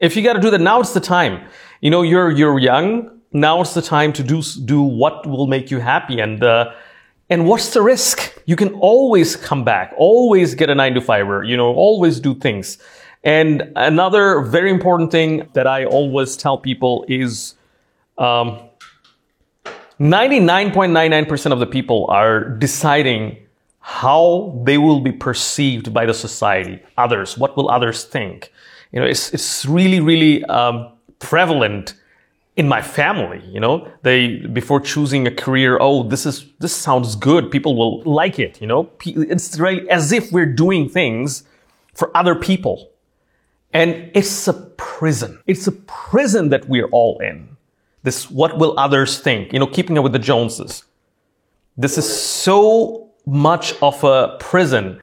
If you got to do that, now it's the time. You know, you're you're young. Now it's the time to do do what will make you happy. And uh, and what's the risk? You can always come back. Always get a nine to fiver. You know, always do things. And another very important thing that I always tell people is. Um, 99.99% of the people are deciding how they will be perceived by the society, others. What will others think? You know, it's, it's really, really um, prevalent in my family. You know, they before choosing a career, oh, this is this sounds good. People will like it. You know, it's really as if we're doing things for other people, and it's a prison. It's a prison that we're all in. This what will others think? You know, keeping up with the Joneses. This is so much of a prison.